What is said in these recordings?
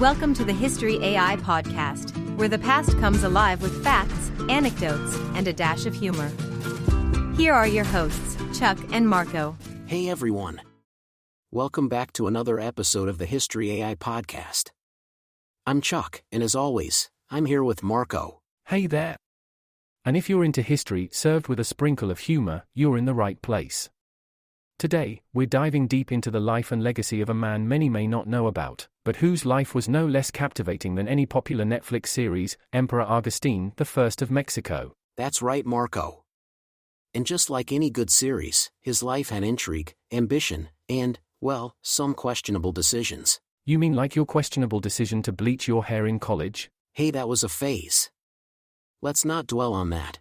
Welcome to the History AI podcast, where the past comes alive with facts, anecdotes, and a dash of humor. Here are your hosts, Chuck and Marco. Hey everyone. Welcome back to another episode of the History AI podcast. I'm Chuck, and as always, I'm here with Marco. Hey there. And if you're into history served with a sprinkle of humor, you're in the right place. Today, we're diving deep into the life and legacy of a man many may not know about, but whose life was no less captivating than any popular Netflix series, Emperor Augustine I of Mexico. That's right, Marco. And just like any good series, his life had intrigue, ambition, and, well, some questionable decisions. You mean like your questionable decision to bleach your hair in college? Hey, that was a phase. Let's not dwell on that.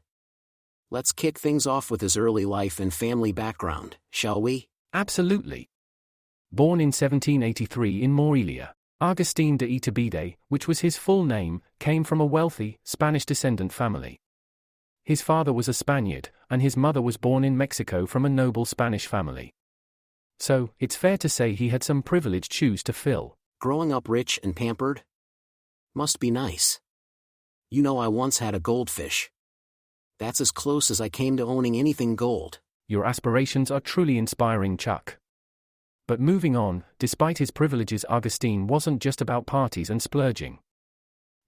Let's kick things off with his early life and family background, shall we? Absolutely. Born in 1783 in Morelia, Agustín de Iturbide, which was his full name, came from a wealthy, Spanish descendant family. His father was a Spaniard, and his mother was born in Mexico from a noble Spanish family. So, it's fair to say he had some privileged shoes to fill. Growing up rich and pampered? Must be nice. You know, I once had a goldfish. That's as close as I came to owning anything gold. Your aspirations are truly inspiring, Chuck. But moving on, despite his privileges, Augustine wasn't just about parties and splurging.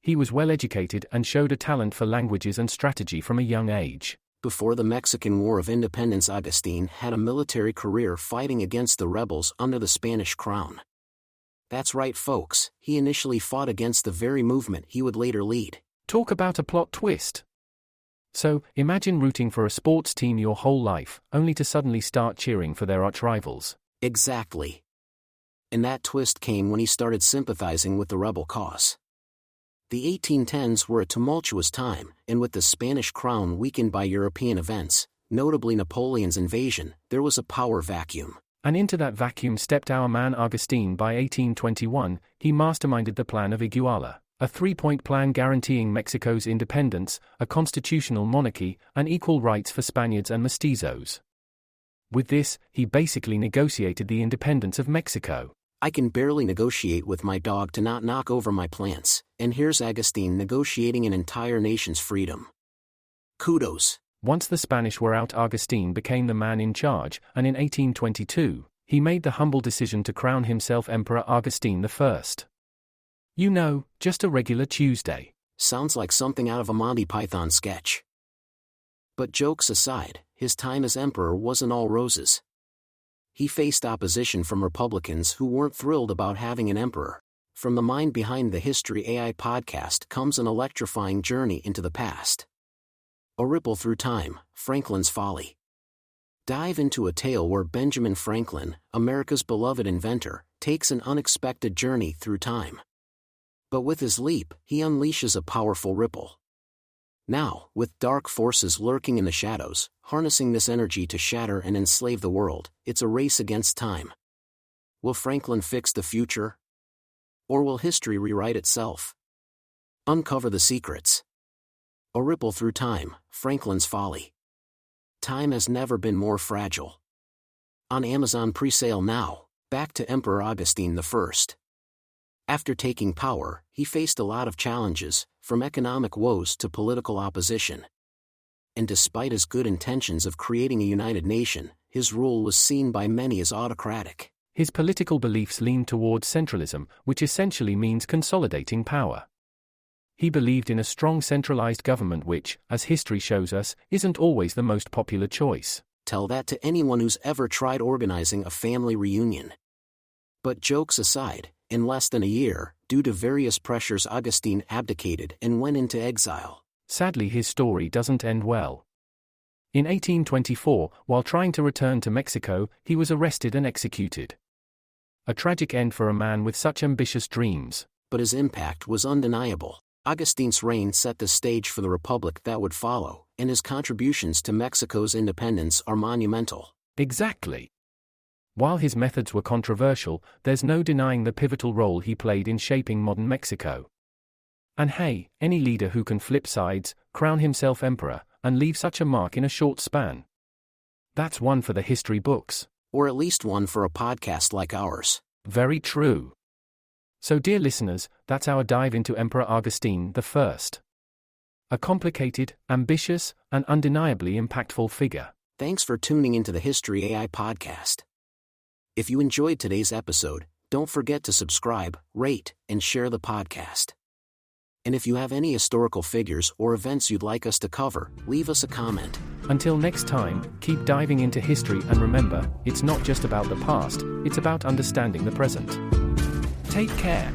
He was well educated and showed a talent for languages and strategy from a young age. Before the Mexican War of Independence, Augustine had a military career fighting against the rebels under the Spanish crown. That's right, folks, he initially fought against the very movement he would later lead. Talk about a plot twist. So, imagine rooting for a sports team your whole life, only to suddenly start cheering for their arch rivals. Exactly. And that twist came when he started sympathizing with the rebel cause. The 1810s were a tumultuous time, and with the Spanish crown weakened by European events, notably Napoleon's invasion, there was a power vacuum. And into that vacuum stepped our man Augustine by 1821, he masterminded the plan of Iguala a three point plan guaranteeing Mexico's independence, a constitutional monarchy, and equal rights for Spaniards and mestizos. With this, he basically negotiated the independence of Mexico. I can barely negotiate with my dog to not knock over my plants, and here's Agustin negotiating an entire nation's freedom. Kudos. Once the Spanish were out, Agustin became the man in charge, and in 1822, he made the humble decision to crown himself Emperor Agustin I. You know, just a regular Tuesday. Sounds like something out of a Monty Python sketch. But jokes aside, his time as emperor wasn't all roses. He faced opposition from Republicans who weren't thrilled about having an emperor. From the mind behind the History AI podcast comes an electrifying journey into the past. A ripple through time, Franklin's folly. Dive into a tale where Benjamin Franklin, America's beloved inventor, takes an unexpected journey through time. But with his leap, he unleashes a powerful ripple. Now, with dark forces lurking in the shadows, harnessing this energy to shatter and enslave the world, it's a race against time. Will Franklin fix the future? Or will history rewrite itself? Uncover the secrets. A ripple through time, Franklin's folly. Time has never been more fragile. On Amazon pre-sale now, back to Emperor Augustine I. After taking power, he faced a lot of challenges, from economic woes to political opposition. And despite his good intentions of creating a united nation, his rule was seen by many as autocratic. His political beliefs leaned towards centralism, which essentially means consolidating power. He believed in a strong centralized government, which, as history shows us, isn't always the most popular choice. Tell that to anyone who's ever tried organizing a family reunion. But jokes aside, in less than a year, due to various pressures, Augustine abdicated and went into exile. Sadly, his story doesn't end well. In 1824, while trying to return to Mexico, he was arrested and executed. A tragic end for a man with such ambitious dreams. But his impact was undeniable. Augustine's reign set the stage for the republic that would follow, and his contributions to Mexico's independence are monumental. Exactly. While his methods were controversial, there's no denying the pivotal role he played in shaping modern Mexico. And hey, any leader who can flip sides, crown himself emperor, and leave such a mark in a short span. That's one for the history books. Or at least one for a podcast like ours. Very true. So, dear listeners, that's our dive into Emperor Augustine I. A complicated, ambitious, and undeniably impactful figure. Thanks for tuning into the History AI podcast. If you enjoyed today's episode, don't forget to subscribe, rate, and share the podcast. And if you have any historical figures or events you'd like us to cover, leave us a comment. Until next time, keep diving into history and remember, it's not just about the past, it's about understanding the present. Take care.